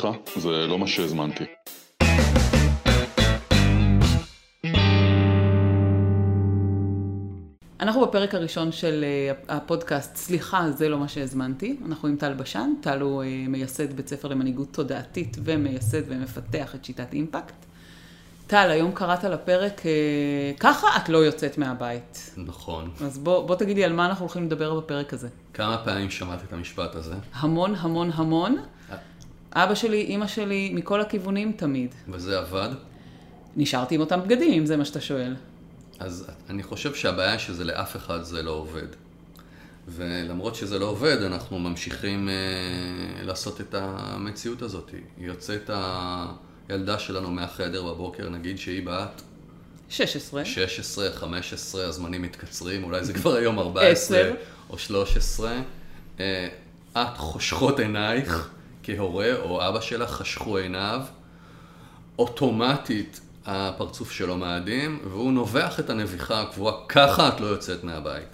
סליחה, זה לא מה שהזמנתי. אנחנו בפרק הראשון של אה, הפודקאסט, סליחה, זה לא מה שהזמנתי. אנחנו עם טל בשן, טל הוא אה, מייסד בית ספר למנהיגות תודעתית ומייסד ומפתח את שיטת אימפקט. טל, היום קראת לפרק, אה, ככה את לא יוצאת מהבית. נכון. אז בוא, בוא תגיד לי על מה אנחנו הולכים לדבר בפרק הזה. כמה פעמים שמעת את המשפט הזה? המון המון המון. אבא שלי, אימא שלי, מכל הכיוונים תמיד. וזה עבד? נשארתי עם אותם בגדים, אם זה מה שאתה שואל. אז אני חושב שהבעיה שזה לאף אחד זה לא עובד. ולמרות שזה לא עובד, אנחנו ממשיכים אה, לעשות את המציאות הזאת. יוצאת הילדה שלנו מהחדר בבוקר, נגיד שהיא בת 16. 16, 15, הזמנים מתקצרים, אולי זה כבר היום 14 10. או 13. אה, את חושכות עינייך כהורה, או אבא שלך חשכו עיניו, אוטומטית הפרצוף שלו מאדים, והוא נובח את הנביחה הקבועה, ככה את לא יוצאת מהבית.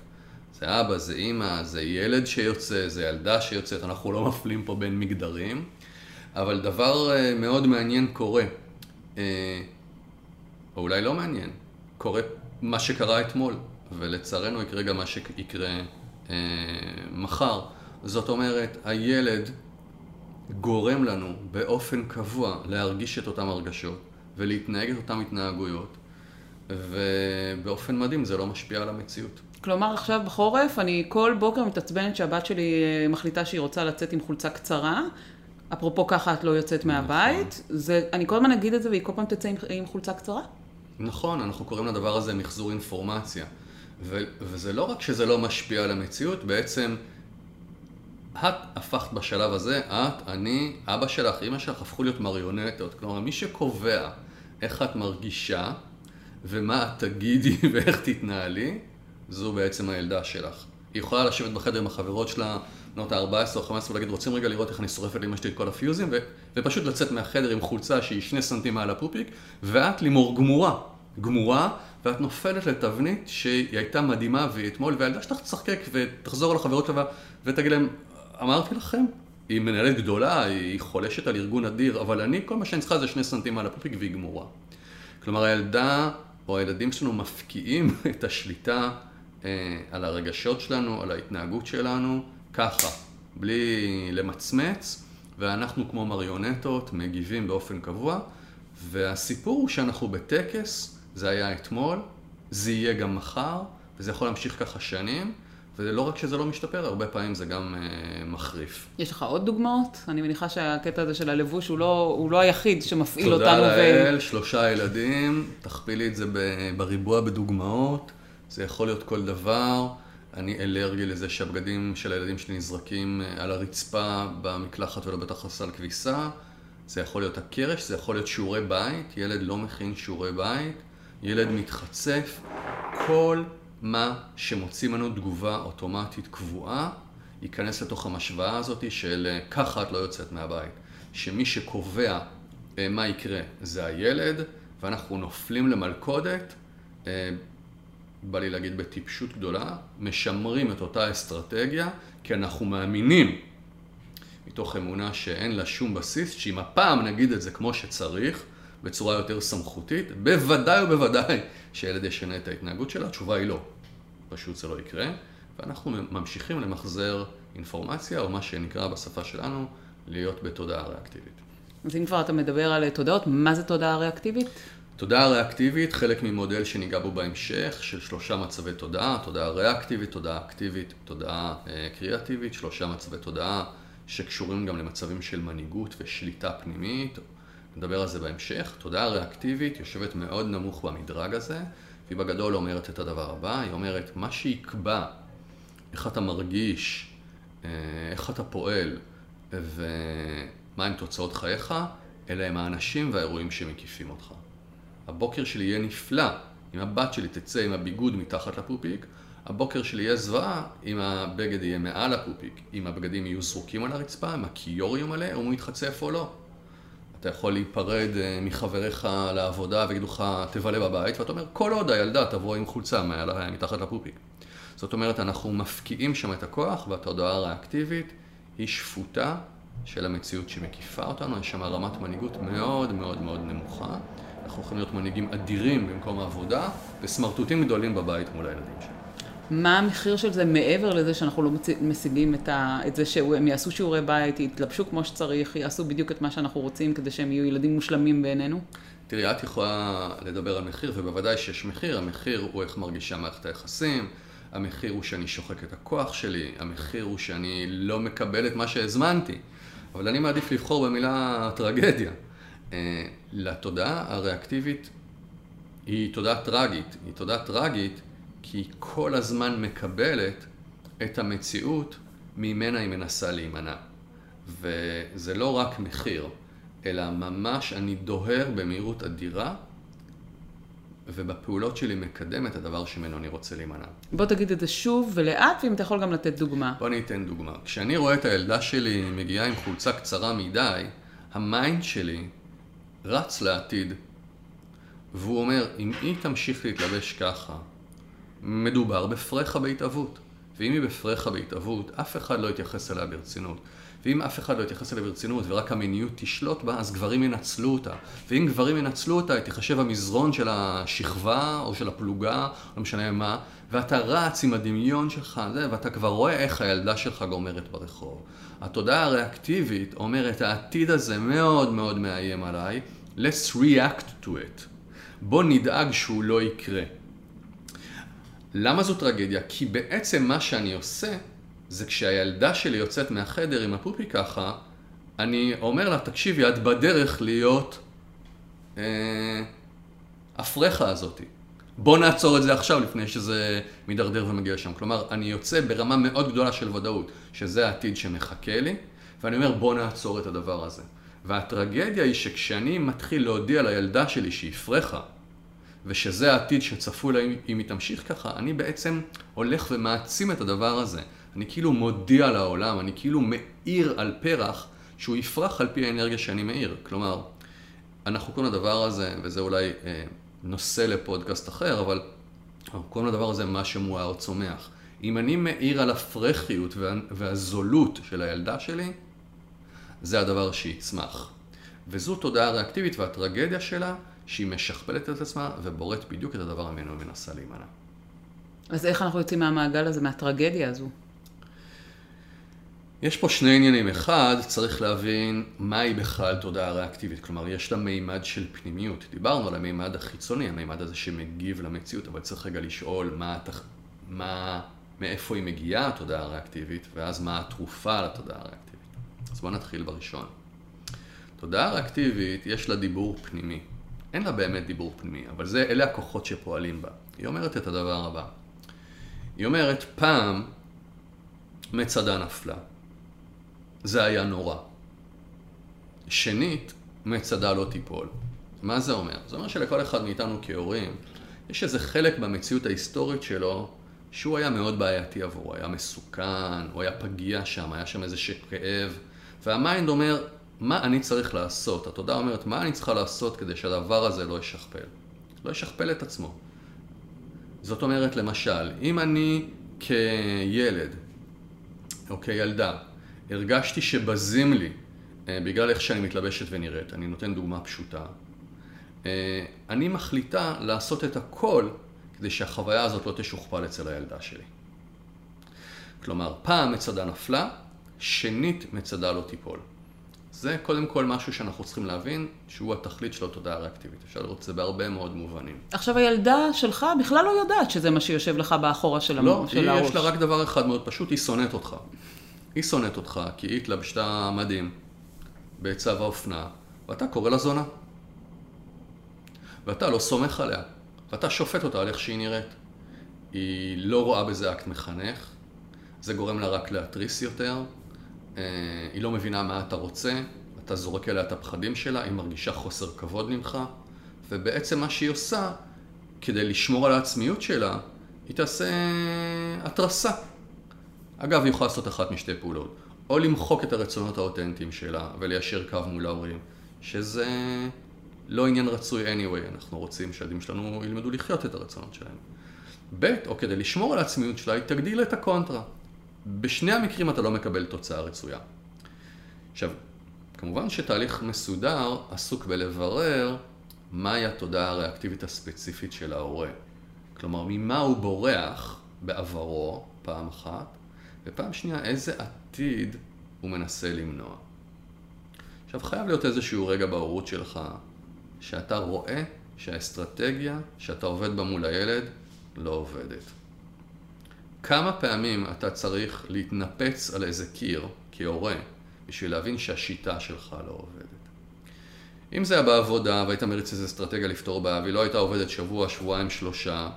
זה אבא, זה אימא, זה ילד שיוצא, זה ילדה שיוצאת, אנחנו לא מפלים פה בין מגדרים, אבל דבר אה, מאוד מעניין קורה, אה, או אולי לא מעניין, קורה מה שקרה אתמול, ולצערנו יקרה גם מה שיקרה אה, מחר. זאת אומרת, הילד גורם לנו באופן קבוע להרגיש את אותן הרגשות ולהתנהג את אותן התנהגויות, ובאופן מדהים זה לא משפיע על המציאות. כלומר, עכשיו בחורף, אני כל בוקר מתעצבנת שהבת שלי אה, מחליטה שהיא רוצה לצאת עם חולצה קצרה. אפרופו ככה את לא יוצאת מהבית. זה, אני כל הזמן אגיד את זה והיא כל פעם תצא עם, עם חולצה קצרה? נכון, אנחנו קוראים לדבר הזה מחזור אינפורמציה. ו- וזה לא רק שזה לא משפיע על המציאות, בעצם את הפכת בשלב הזה, את, אני, אבא שלך, אמא שלך, הפכו להיות מריונטות. כלומר, מי שקובע איך את מרגישה ומה את תגידי ואיך תתנהלי, זו בעצם הילדה שלך. היא יכולה לשבת בחדר עם החברות שלה, בנות ה-14 או 15 ולהגיד, רוצים רגע לראות איך אני שורפת לאמא שלי את כל הפיוזים, ו- ופשוט לצאת מהחדר עם חולצה שהיא שני סנטים מעל הפופיק, ואת לימור גמורה. גמורה, ואת נופלת לתבנית שהיא הייתה מדהימה והיא אתמול, והילדה שלך תשחקק ותחזור על החברות שלה ותגיד להם, אמרתי לכם, היא מנהלת גדולה, היא חולשת על ארגון אדיר, אבל אני, כל מה שאני צריכה זה שני סנטים על הפופיק והיא גמורה. כלומר, הילדה או הילדים שלנו מפקיעים את השליטה אה, על הרגשות שלנו, על ההתנהגות שלנו, ככה, בלי למצמץ, ואנחנו כמו מריונטות מגיבים באופן קבוע, והסיפור הוא שאנחנו בטקס, זה היה אתמול, זה יהיה גם מחר, וזה יכול להמשיך ככה שנים. ולא רק שזה לא משתפר, הרבה פעמים זה גם אה, מחריף. יש לך עוד דוגמאות? אני מניחה שהקטע הזה של הלבוש הוא לא, הוא לא היחיד שמפעיל תודה אותנו. לאל, שלושה ילדים, תכפילי את זה בריבוע בדוגמאות, זה יכול להיות כל דבר. אני אלרגי לזה שהבגדים של הילדים שלי נזרקים אה, על הרצפה במקלחת ולא בתוך הסל כביסה. זה יכול להיות הקרש, זה יכול להיות שיעורי בית, ילד לא מכין שיעורי בית, ילד מתחצף, כל מה שמוציא ממנו תגובה אוטומטית קבועה, ייכנס לתוך המשוואה הזאת של אה, ככה את לא יוצאת מהבית. שמי שקובע אה, מה יקרה זה הילד, ואנחנו נופלים למלכודת, אה, בא לי להגיד בטיפשות גדולה, משמרים את אותה אסטרטגיה, כי אנחנו מאמינים, מתוך אמונה שאין לה שום בסיס, שאם הפעם נגיד את זה כמו שצריך, בצורה יותר סמכותית, בוודאי ובוודאי שילד ישנה את ההתנהגות שלה, התשובה היא לא. פשוט זה לא יקרה, ואנחנו ממשיכים למחזר אינפורמציה, או מה שנקרא בשפה שלנו, להיות בתודעה ריאקטיבית. אז אם כבר אתה מדבר על תודעות, מה זה תודעה ריאקטיבית? תודעה ריאקטיבית, חלק ממודל שניגע בו בהמשך, של שלושה מצבי תודעה, תודעה ריאקטיבית, תודעה אקטיבית, תודעה אה, קריאטיבית, שלושה מצבי תודעה שקשורים גם למצבים של מנהיגות ושליטה פנימית, נדבר על זה בהמשך. תודעה ריאקטיבית יושבת מאוד נמוך במדרג הזה, והיא בגדול אומרת את הדבר הבא, היא אומרת, מה שיקבע איך אתה מרגיש, אה, איך אתה פועל ומה הם תוצאות חייך, אלה הם האנשים והאירועים שמקיפים אותך. הבוקר שלי יהיה נפלא אם הבת שלי תצא עם הביגוד מתחת לפופיק, הבוקר שלי יהיה זוועה אם הבגד יהיה מעל הפופיק, אם הבגדים יהיו זרוקים על הרצפה, אם הכיור יהיו מלא, אם הוא יתחצף או לא. אתה יכול להיפרד אה, מחבריך לעבודה ויגידו לך, תבלה בבית, ואתה אומר, כל עוד הילדה תבוא עם חולצה מעל, מתחת לפופיק. זאת אומרת, אנחנו מפקיעים שם את הכוח, והתודעה הריאקטיבית היא שפוטה של המציאות שמקיפה אותנו, יש שם רמת מנהיגות מאוד מאוד מאוד נמוכה. אנחנו יכולים להיות מנהיגים אדירים במקום העבודה, וסמרטוטים גדולים בבית מול הילדים שלנו. מה המחיר של זה מעבר לזה שאנחנו לא משיגים את, ה, את זה שהם יעשו שיעורי בית, יתלבשו כמו שצריך, יעשו בדיוק את מה שאנחנו רוצים כדי שהם יהיו ילדים מושלמים בעינינו? תראי, את יכולה לדבר על מחיר, ובוודאי שיש מחיר. המחיר הוא איך מרגישה מערכת היחסים, המחיר הוא שאני שוחק את הכוח שלי, המחיר הוא שאני לא מקבל את מה שהזמנתי. אבל אני מעדיף לבחור במילה טרגדיה. אה, לתודעה הריאקטיבית היא תודעה טרגית. היא תודעה טרגית כי היא כל הזמן מקבלת את המציאות ממנה היא מנסה להימנע. וזה לא רק מחיר, אלא ממש אני דוהר במהירות אדירה, ובפעולות שלי מקדם את הדבר שממנו אני רוצה להימנע. בוא תגיד את זה שוב ולאט, ואם אתה יכול גם לתת דוגמה. בוא אני אתן דוגמה. כשאני רואה את הילדה שלי מגיעה עם חולצה קצרה מדי, ה mind שלי רץ לעתיד, והוא אומר, אם היא תמשיך להתלבש ככה, מדובר בפרחה בהתהוות. ואם היא בפרחה בהתהוות, אף אחד לא יתייחס אליה ברצינות. ואם אף אחד לא יתייחס אליה ברצינות ורק המיניות תשלוט בה, אז גברים ינצלו אותה. ואם גברים ינצלו אותה, היא תיחשב המזרון של השכבה או של הפלוגה, לא משנה מה, ואתה רץ עם הדמיון שלך, זה, ואתה כבר רואה איך הילדה שלך גומרת ברחוב. התודעה הריאקטיבית אומרת, העתיד הזה מאוד מאוד מאיים עליי, let's react to it. בוא נדאג שהוא לא יקרה. למה זו טרגדיה? כי בעצם מה שאני עושה, זה כשהילדה שלי יוצאת מהחדר עם הפופי ככה, אני אומר לה, תקשיבי, את בדרך להיות אה, הפרחה הזאתי. בוא נעצור את זה עכשיו לפני שזה מידרדר ומגיע לשם. כלומר, אני יוצא ברמה מאוד גדולה של ודאות, שזה העתיד שמחכה לי, ואני אומר, בוא נעצור את הדבר הזה. והטרגדיה היא שכשאני מתחיל להודיע לילדה שלי שהיא פרחה, ושזה העתיד שצפוי לה אם היא תמשיך ככה, אני בעצם הולך ומעצים את הדבר הזה. אני כאילו מודיע לעולם, אני כאילו מאיר על פרח שהוא יפרח על פי האנרגיה שאני מאיר. כלומר, אנחנו קוראים לדבר הזה, וזה אולי אה, נושא לפודקאסט אחר, אבל אנחנו קוראים לדבר הזה מה שמואר צומח. אם אני מאיר על הפרחיות וה, והזולות של הילדה שלי, זה הדבר שיצמח. וזו תודעה ריאקטיבית והטרגדיה שלה שהיא משכפלת את עצמה ובוראת בדיוק את הדבר ממנו היא מנסה להימנע. אז איך אנחנו יוצאים מהמעגל הזה, מהטרגדיה הזו? יש פה שני עניינים. אחד, צריך להבין מהי בכלל תודעה ריאקטיבית. כלומר, יש לה מימד של פנימיות. דיברנו על המימד החיצוני, המימד הזה שמגיב למציאות, אבל צריך רגע לשאול מה, מה, מאיפה היא מגיעה, התודעה הריאקטיבית, ואז מה התרופה לתודעה הריאקטיבית. אז בואו נתחיל בראשון. תודעה ריאקטיבית, יש לה דיבור פנימי. אין לה באמת דיבור פנימי, אבל זה, אלה הכוחות שפועלים בה. היא אומרת את הדבר הבא. היא אומרת, פעם מצדה נפלה. זה היה נורא. שנית, מצדה לא תיפול. מה זה אומר? זה אומר שלכל אחד מאיתנו כהורים, יש איזה חלק במציאות ההיסטורית שלו שהוא היה מאוד בעייתי עבורו, היה מסוכן, הוא היה פגיע שם, היה שם איזה כאב, והמיינד אומר, מה אני צריך לעשות? התודעה אומרת, מה אני צריכה לעשות כדי שהדבר הזה לא ישכפל? לא ישכפל את עצמו. זאת אומרת, למשל, אם אני כילד, או כילדה, הרגשתי שבזים לי אה, בגלל איך שאני מתלבשת ונראית, אני נותן דוגמה פשוטה, אה, אני מחליטה לעשות את הכל כדי שהחוויה הזאת לא תשוכפל אצל הילדה שלי. כלומר, פעם מצדה נפלה, שנית מצדה לא תיפול. זה קודם כל משהו שאנחנו צריכים להבין, שהוא התכלית של התודעה הריאקטיבית. אפשר לראות את זה בהרבה מאוד מובנים. עכשיו, הילדה שלך בכלל לא יודעת שזה מה שיושב לך באחורה של, לא, של הראש. לא, יש לה רק דבר אחד מאוד פשוט, היא שונאת אותך. היא שונאת אותך כי היא התלבשתה מדהים בצו האופנה, ואתה קורא לה זונה. ואתה לא סומך עליה, ואתה שופט אותה על איך שהיא נראית. היא לא רואה בזה אקט מחנך, זה גורם לה רק להתריס יותר, היא לא מבינה מה אתה רוצה, אתה זורק אליה את הפחדים שלה, היא מרגישה חוסר כבוד ממך, ובעצם מה שהיא עושה, כדי לשמור על העצמיות שלה, היא תעשה התרסה. אגב, היא יכולה לעשות אחת משתי פעולות. או למחוק את הרצונות האותנטיים שלה וליישר קו מול ההורים, שזה לא עניין רצוי anyway, אנחנו רוצים שהילדים שלנו ילמדו לחיות את הרצונות שלהם. ב', או כדי לשמור על העצמיות שלה, היא תגדיל את הקונטרה. בשני המקרים אתה לא מקבל תוצאה רצויה. עכשיו, כמובן שתהליך מסודר עסוק בלברר מהי התודעה הריאקטיבית הספציפית של ההורה. כלומר, ממה הוא בורח בעברו, פעם אחת, ופעם שנייה, איזה עתיד הוא מנסה למנוע. עכשיו, חייב להיות איזשהו רגע בהורות שלך, שאתה רואה שהאסטרטגיה שאתה עובד בה מול הילד לא עובדת. כמה פעמים אתה צריך להתנפץ על איזה קיר כהורה בשביל להבין שהשיטה שלך לא עובדת. אם זה היה בעבודה והיית מריץ איזה אסטרטגיה לפתור בעיה והיא לא הייתה עובדת שבוע, שבועיים, שלושה,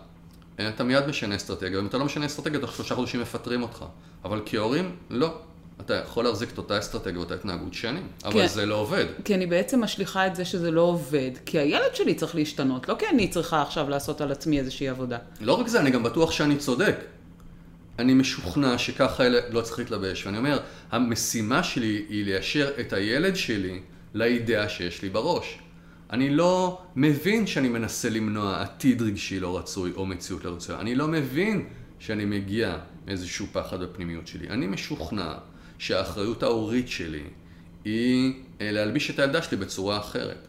אתה מיד משנה אסטרטגיה, ואם אתה לא משנה אסטרטגיה, תוך שלושה חודשים מפטרים אותך. אבל כהורים, לא. אתה יכול להחזיק את אותה אסטרטגיה ואותה התנהגות שנים, אבל כן. זה לא עובד. כי אני בעצם משליכה את זה שזה לא עובד, כי הילד שלי צריך להשתנות, לא כי אני צריכה עכשיו לעשות על עצמי איזושהי עבודה. לא רק זה, אני גם בטוח שאני צודק. אני משוכנע שככה לא צריך להתלבש, ואני אומר, המשימה שלי היא ליישר את הילד שלי לאידאה שיש לי בראש. אני לא מבין שאני מנסה למנוע עתיד רגשי לא רצוי או מציאות לא רצויה. אני לא מבין שאני מגיע מאיזשהו פחד בפנימיות שלי. אני משוכנע שהאחריות ההורית שלי היא אה, להלביש את הילדה שלי בצורה אחרת.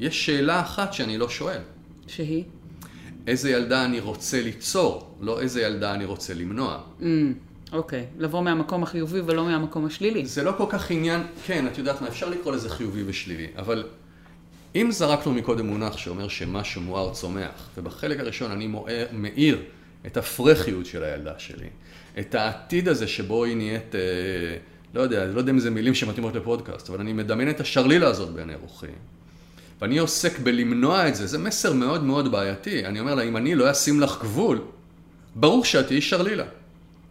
יש שאלה אחת שאני לא שואל. שהיא? איזה ילדה אני רוצה ליצור, לא איזה ילדה אני רוצה למנוע. Mm, אוקיי, לבוא מהמקום החיובי ולא מהמקום השלילי. זה לא כל כך עניין, כן, את יודעת מה, אפשר לקרוא לזה חיובי ושלילי, אבל אם זרקנו מקודם מונח שאומר שמשהו מואר צומח, ובחלק הראשון אני מואר, מאיר את הפרחיות של הילדה שלי, את העתיד הזה שבו היא נהיית, אה, לא יודע, לא יודע אם זה מילים שמתאימות לפודקאסט, אבל אני מדמיין את השרלילה הזאת בעיני רוחי. ואני עוסק בלמנוע את זה, זה מסר מאוד מאוד בעייתי. אני אומר לה, אם אני לא אשים לך גבול, ברור שאת תהיי שרלילה.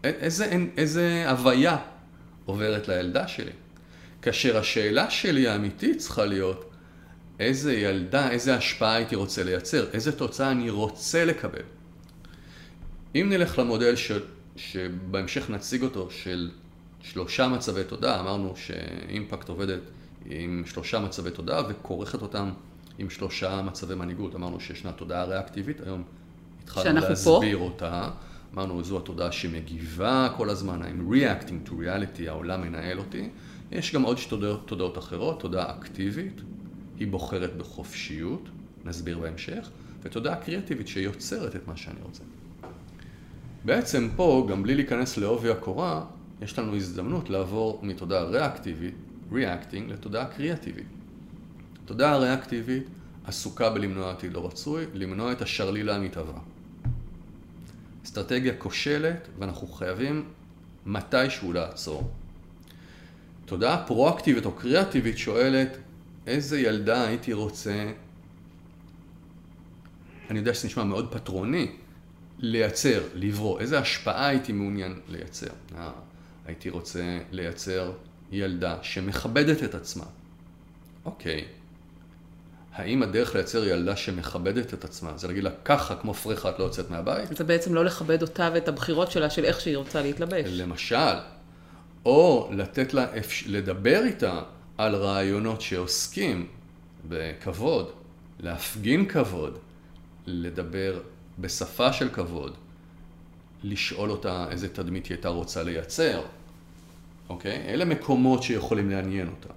איזה, איזה הוויה עוברת לילדה שלי. כאשר השאלה שלי האמיתית צריכה להיות, איזה ילדה, איזה השפעה הייתי רוצה לייצר, איזה תוצאה אני רוצה לקבל. אם נלך למודל של, שבהמשך נציג אותו, של שלושה מצבי תודעה, אמרנו שאימפקט עובדת עם שלושה מצבי תודעה וכורכת אותם עם שלושה מצבי מנהיגות. אמרנו שישנה תודעה ריאקטיבית, היום התחלנו להסביר פה. אותה. אמרנו, זו התודעה שמגיבה כל הזמן, I'm reacting to reality, העולם מנהל אותי. יש גם עוד תודעות, תודעות אחרות, תודעה אקטיבית, היא בוחרת בחופשיות, נסביר בהמשך, ותודעה קריאטיבית שיוצרת את מה שאני רוצה. בעצם פה, גם בלי להיכנס לעובי הקורה, יש לנו הזדמנות לעבור מתודעה ריאקטיבית, reacting, לתודעה קריאטיבית. תודעה ריאקטיבית עסוקה בלמנוע עתיד לא רצוי, למנוע את השרלילה המתהווה. אסטרטגיה כושלת, ואנחנו חייבים מתישהו לעצור. תודעה פרואקטיבית או קריאטיבית שואלת, איזה ילדה הייתי רוצה, אני יודע שזה נשמע מאוד פטרוני, לייצר, לברוא, איזה השפעה הייתי מעוניין לייצר. אה, הייתי רוצה לייצר ילדה שמכבדת את עצמה. אוקיי, האם הדרך לייצר ילדה שמכבדת את עצמה, זה להגיד לה ככה, כמו פרחה, את לא יוצאת מהבית? זה בעצם לא לכבד אותה ואת הבחירות שלה של איך שהיא רוצה להתלבש. למשל, או לתת לה, לדבר איתה על רעיונות שעוסקים בכבוד, להפגין כבוד, לדבר בשפה של כבוד, לשאול אותה איזה תדמית היא הייתה רוצה לייצר, אוקיי? אלה מקומות שיכולים לעניין אותה.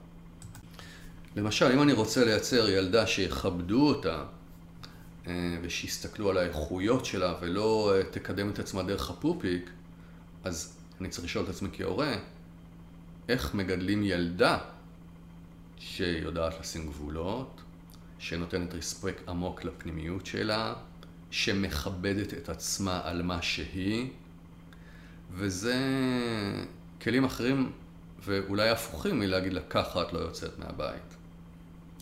למשל, אם אני רוצה לייצר ילדה שיכבדו אותה אה, ושיסתכלו על האיכויות שלה ולא אה, תקדם את עצמה דרך הפופיק, אז אני צריך לשאול את עצמי כהורה, איך מגדלים ילדה שיודעת לשים גבולות, שנותנת רספק עמוק לפנימיות שלה, שמכבדת את עצמה על מה שהיא, וזה כלים אחרים ואולי הפוכים מלהגיד לה ככה את לא יוצאת מהבית.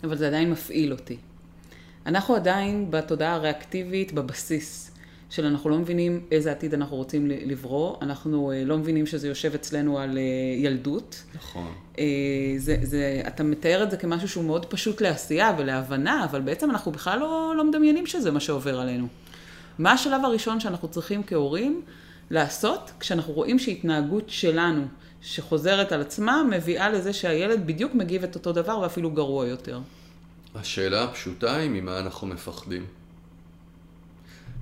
אבל זה עדיין מפעיל אותי. אנחנו עדיין בתודעה הריאקטיבית בבסיס של אנחנו לא מבינים איזה עתיד אנחנו רוצים לברוא, אנחנו אה, לא מבינים שזה יושב אצלנו על אה, ילדות. נכון. אה, זה, זה, אתה מתאר את זה כמשהו שהוא מאוד פשוט לעשייה ולהבנה, אבל בעצם אנחנו בכלל לא, לא מדמיינים שזה מה שעובר עלינו. מה השלב הראשון שאנחנו צריכים כהורים לעשות כשאנחנו רואים שהתנהגות שלנו, שחוזרת על עצמה, מביאה לזה שהילד בדיוק מגיב את אותו דבר ואפילו גרוע יותר. השאלה הפשוטה היא ממה אנחנו מפחדים.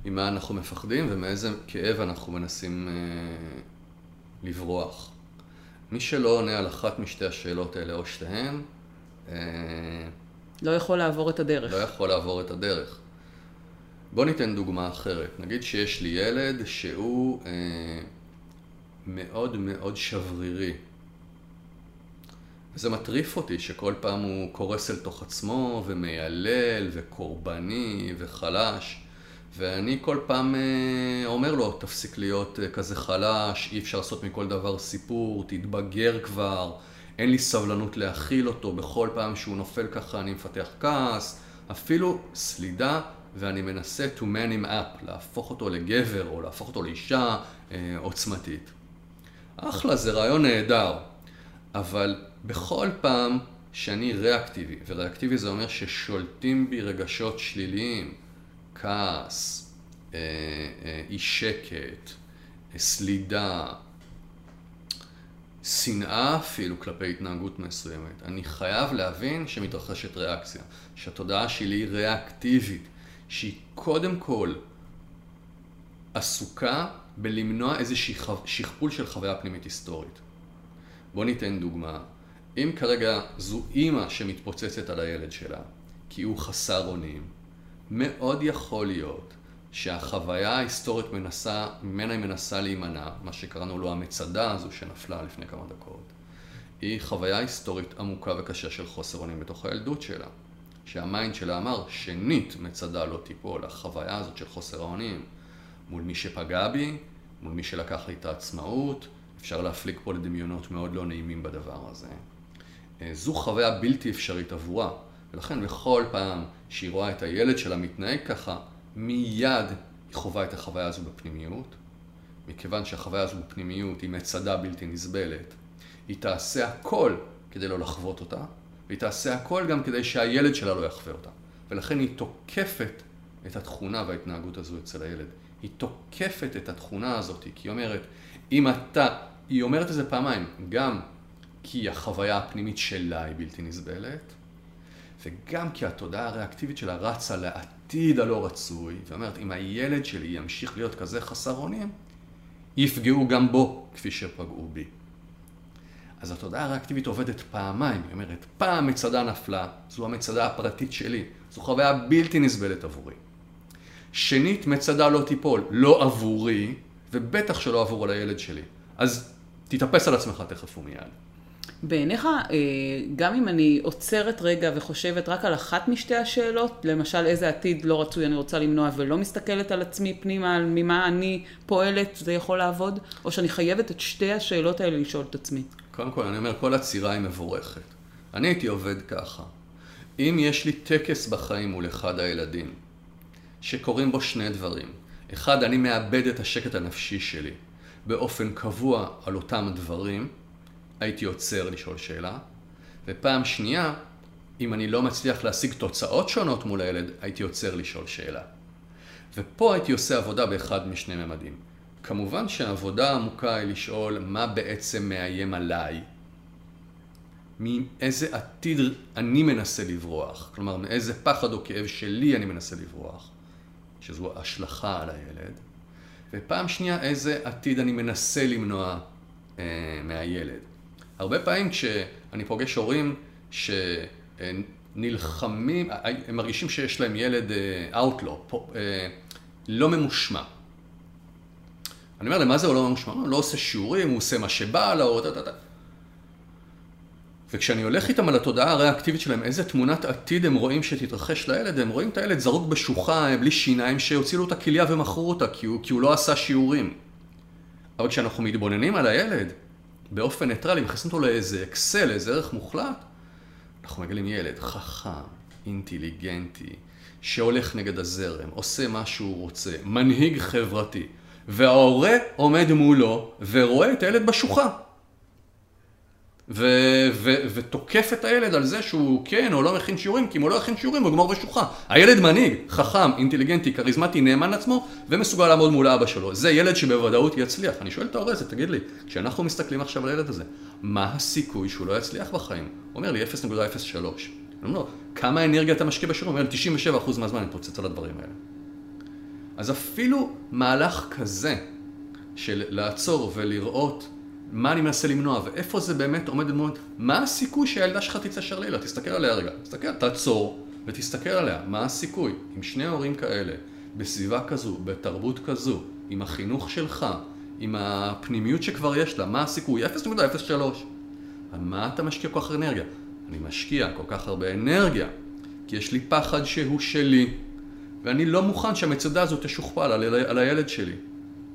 ממה אנחנו מפחדים ומאיזה כאב אנחנו מנסים אה, לברוח. מי שלא עונה על אחת משתי השאלות האלה או שתיהן, אה, לא יכול לעבור את הדרך. לא יכול לעבור את הדרך. בוא ניתן דוגמה אחרת. נגיד שיש לי ילד שהוא אה, מאוד מאוד שברירי. וזה מטריף אותי שכל פעם הוא קורס אל תוך עצמו ומיילל וקורבני וחלש. ואני כל פעם אה, אומר לו, תפסיק להיות אה, כזה חלש, אי אפשר לעשות מכל דבר סיפור, תתבגר כבר, אין לי סבלנות להכיל אותו, בכל פעם שהוא נופל ככה אני מפתח כעס, אפילו סלידה, ואני מנסה to man him up, להפוך אותו לגבר או להפוך אותו לאישה אה, עוצמתית. אחלה, זה רעיון נהדר, אבל בכל פעם שאני ריאקטיבי, וריאקטיבי זה אומר ששולטים בי רגשות שליליים, כעס, אה, אה, אי שקט, אה, סלידה, שנאה אפילו כלפי התנהגות מסוימת. אני חייב להבין שמתרחשת ריאקציה, שהתודעה שלי היא ריאקטיבית, שהיא קודם כל עסוקה בלמנוע איזושהי שכפול של חוויה פנימית היסטורית. בואו ניתן דוגמה. אם כרגע זו אימא שמתפוצצת על הילד שלה, כי הוא חסר אונים, מאוד יכול להיות שהחוויה ההיסטורית מנסה, ממנה היא מנסה להימנע, מה שקראנו לו המצדה הזו שנפלה לפני כמה דקות, היא חוויה היסטורית עמוקה וקשה של חוסר אונים בתוך הילדות שלה. שהמיינד שלה אמר, שנית מצדה לא תיפול, החוויה הזאת של חוסר האונים, מול מי שפגע בי, מול מי שלקח לי את העצמאות, אפשר להפליג פה לדמיונות מאוד לא נעימים בדבר הזה. אה, זו חוויה בלתי אפשרית עבורה. ולכן בכל פעם שהיא רואה את הילד שלה מתנהג ככה, מיד היא חווה את החוויה הזו בפנימיות. מכיוון שהחוויה הזו בפנימיות היא מצדה בלתי נסבלת, היא תעשה הכל כדי לא לחוות אותה, והיא תעשה הכל גם כדי שהילד שלה לא יחווה אותה. ולכן היא תוקפת את התכונה וההתנהגות הזו אצל הילד. היא תוקפת את התכונה הזאת, כי היא אומרת, אם אתה, היא אומרת את זה פעמיים, גם כי החוויה הפנימית שלה היא בלתי נסבלת, וגם כי התודעה הריאקטיבית שלה רצה לעתיד הלא רצוי, ואומרת, אם הילד שלי ימשיך להיות כזה חסר אונים, יפגעו גם בו כפי שפגעו בי. אז התודעה הריאקטיבית עובדת פעמיים, היא אומרת, פעם מצדה נפלה, זו המצדה הפרטית שלי, זו חוויה בלתי נסבלת עבורי. שנית, מצדה לא תיפול, לא עבורי, ובטח שלא עבור על הילד שלי. אז תתאפס על עצמך תכף ומיד. בעיניך, אה, גם אם אני עוצרת רגע וחושבת רק על אחת משתי השאלות, למשל איזה עתיד לא רצוי אני רוצה למנוע ולא מסתכלת על עצמי פנימה, על ממה אני פועלת, זה יכול לעבוד? או שאני חייבת את שתי השאלות האלה לשאול את עצמי? קודם כל, אני אומר, כל עצירה היא מבורכת. אני הייתי עובד ככה. אם יש לי טקס בחיים מול אחד הילדים, שקורים בו שני דברים. אחד, אני מאבד את השקט הנפשי שלי באופן קבוע על אותם דברים, הייתי עוצר לשאול שאלה. ופעם שנייה, אם אני לא מצליח להשיג תוצאות שונות מול הילד, הייתי עוצר לשאול שאלה. ופה הייתי עושה עבודה באחד משני ממדים. כמובן שהעבודה העמוקה היא לשאול מה בעצם מאיים עליי, מאיזה עתיד אני מנסה לברוח, כלומר מאיזה פחד או כאב שלי אני מנסה לברוח, שזו השלכה על הילד, ופעם שנייה איזה עתיד אני מנסה למנוע אה, מהילד. הרבה פעמים כשאני פוגש הורים שנלחמים, הם מרגישים שיש להם ילד אה, אה, לא ממושמע. אני אומר להם, מה זה לא ממושמע? הוא לא עושה שיעורים, הוא עושה מה שבא לו, וכשאני הולך איתם על התודעה הריאקטיבית שלהם, איזה תמונת עתיד הם רואים שתתרחש לילד, הם רואים את הילד זרוק בשוחה, בלי שיניים, שהוציאו לו את הכליה ומכרו אותה, כי הוא, כי הוא לא עשה שיעורים. אבל כשאנחנו מתבוננים על הילד, באופן ניטרלי, מכניסים אותו לאיזה אקסל, לאיזה ערך מוחלט, אנחנו מגלים ילד חכם, אינטליגנטי, שהולך נגד הזרם, עושה מה שהוא רוצה, מנהיג חברתי, וההורה עומד מולו ורואה את הילד בשוחה. ו- ו- ותוקף את הילד על זה שהוא כן או לא מכין שיעורים, כי אם הוא לא מכין שיעורים הוא יגמור בשוחה. הילד מנהיג, חכם, אינטליגנטי, כריזמטי, נאמן לעצמו, ומסוגל לעמוד מול אבא שלו. זה ילד שבוודאות יצליח. אני שואל את ההורה הזה, תגיד לי, כשאנחנו מסתכלים עכשיו על הילד הזה, מה הסיכוי שהוא לא יצליח בחיים? הוא אומר לי 0.03. אני אומר לו, כמה אנרגיה אתה משקיע בשיעורים? הוא אומר לי, 97% מהזמן אני מתפוצץ על הדברים האלה. אז אפילו מהלך כזה של לעצור ולראות מה אני מנסה למנוע, ואיפה זה באמת עומד דמות, מה הסיכוי שהילדה שלך תצא שרלילה? תסתכל עליה רגע, תסתכל, תעצור ותסתכל עליה, מה הסיכוי? עם שני הורים כאלה, בסביבה כזו, בתרבות כזו, עם החינוך שלך, עם הפנימיות שכבר יש לה, מה הסיכוי? 0.03. על מה אתה משקיע כל כך אנרגיה? אני משקיע כל כך הרבה אנרגיה, כי יש לי פחד שהוא שלי, ואני לא מוכן שהמצדה הזאת תשוכפל על, על הילד שלי.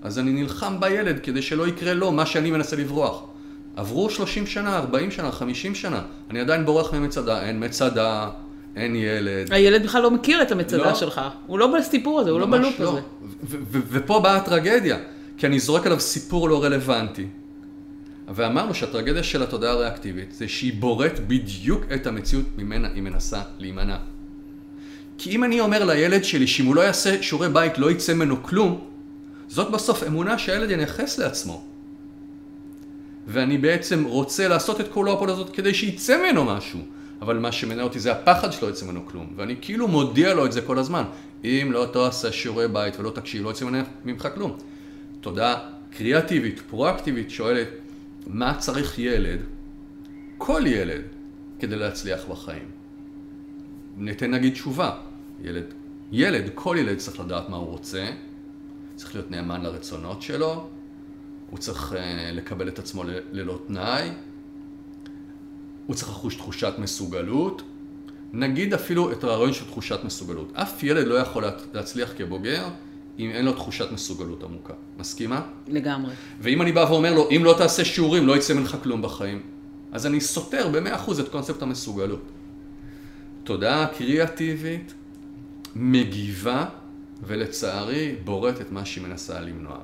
אז אני נלחם בילד כדי שלא יקרה לו מה שאני מנסה לברוח. עברו 30 שנה, 40 שנה, 50 שנה, אני עדיין בורח ממצדה, אין מצדה, אין ילד. הילד בכלל לא מכיר את המצדה לא, שלך, הוא לא בסיפור הזה, הוא לא בלופ לא. הזה. ופה באה הטרגדיה, כי אני זורק עליו סיפור לא רלוונטי. ואמרנו שהטרגדיה של התודעה הריאקטיבית זה שהיא בוראת בדיוק את המציאות ממנה היא מנסה להימנע. כי אם אני אומר לילד שלי שאם הוא לא יעשה שיעורי בית לא יצא ממנו כלום, זאת בסוף אמונה שהילד ינכס לעצמו. ואני בעצם רוצה לעשות את כל הפעולה הזאת כדי שיצא ממנו משהו. אבל מה שמנהל אותי זה הפחד שלא יצא ממנו כלום. ואני כאילו מודיע לו את זה כל הזמן. אם לא תעשה שיעורי בית ולא תקשיב, לא יצא ממך כלום. תודה קריאטיבית, פרואקטיבית, שואלת, מה צריך ילד, כל ילד, כדי להצליח בחיים? ניתן נגיד תשובה. ילד, ילד, כל ילד צריך לדעת מה הוא רוצה, צריך להיות נאמן לרצונות שלו, הוא צריך uh, לקבל את עצמו ללא תנאי, הוא צריך לחוש תחושת מסוגלות, נגיד אפילו את הרעיון של תחושת מסוגלות. אף ילד לא יכול להצליח כבוגר אם אין לו תחושת מסוגלות עמוקה. מסכימה? לגמרי. ואם אני בא ואומר לו, אם לא תעשה שיעורים, לא יצא ממך כלום בחיים, אז אני סותר במאה אחוז את קונספט המסוגלות. תודעה קריאטיבית, מגיבה, ולצערי בורט את מה שהיא מנסה למנוע.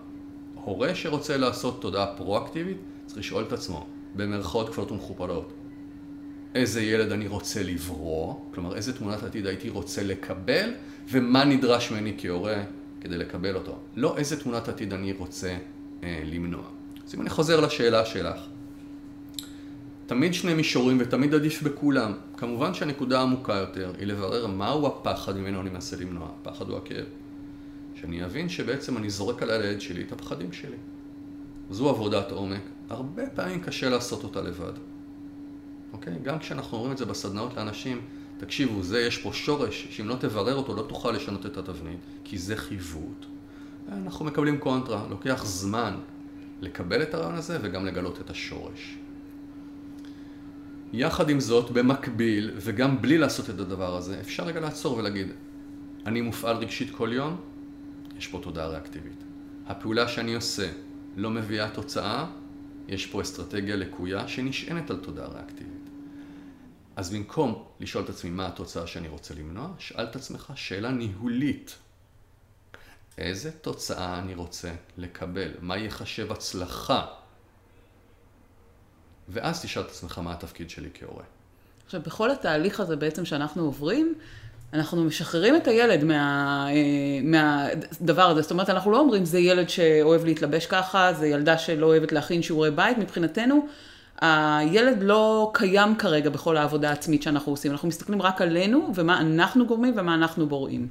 הורה שרוצה לעשות תודעה פרואקטיבית, צריך לשאול את עצמו, במרכאות כפולות ומכופלות, איזה ילד אני רוצה לברוא, כלומר איזה תמונת עתיד הייתי רוצה לקבל, ומה נדרש ממני כהורה כדי לקבל אותו. לא איזה תמונת עתיד אני רוצה אה, למנוע. אז אם אני חוזר לשאלה שלך, תמיד שני מישורים ותמיד עדיף בכולם. כמובן שהנקודה העמוקה יותר היא לברר מהו הפחד ממנו אני מנסה למנוע. הפחד הוא הכאב. שאני אבין שבעצם אני זורק על הילד שלי את הפחדים שלי. זו עבודת עומק. הרבה פעמים קשה לעשות אותה לבד. אוקיי? גם כשאנחנו אומרים את זה בסדנאות לאנשים, תקשיבו, זה יש פה שורש, שאם לא תברר אותו לא תוכל לשנות את התבנית, כי זה חיווט. אנחנו מקבלים קונטרה, לוקח זמן לקבל את הרעיון הזה וגם לגלות את השורש. יחד עם זאת, במקביל, וגם בלי לעשות את הדבר הזה, אפשר רגע לעצור ולהגיד, אני מופעל רגשית כל יום, יש פה תודעה ריאקטיבית. הפעולה שאני עושה לא מביאה תוצאה, יש פה אסטרטגיה לקויה שנשענת על תודעה ריאקטיבית. אז במקום לשאול את עצמי מה התוצאה שאני רוצה למנוע, שאל את עצמך שאלה ניהולית. איזה תוצאה אני רוצה לקבל? מה יחשב הצלחה? ואז תשאל את עצמך מה התפקיד שלי כהורה. עכשיו, בכל התהליך הזה בעצם שאנחנו עוברים, אנחנו משחררים את הילד מה, אה, מהדבר הזה. זאת אומרת, אנחנו לא אומרים, זה ילד שאוהב להתלבש ככה, זה ילדה שלא אוהבת להכין שיעורי בית. מבחינתנו, הילד לא קיים כרגע בכל העבודה העצמית שאנחנו עושים. אנחנו מסתכלים רק עלינו, ומה אנחנו גורמים ומה אנחנו בוראים.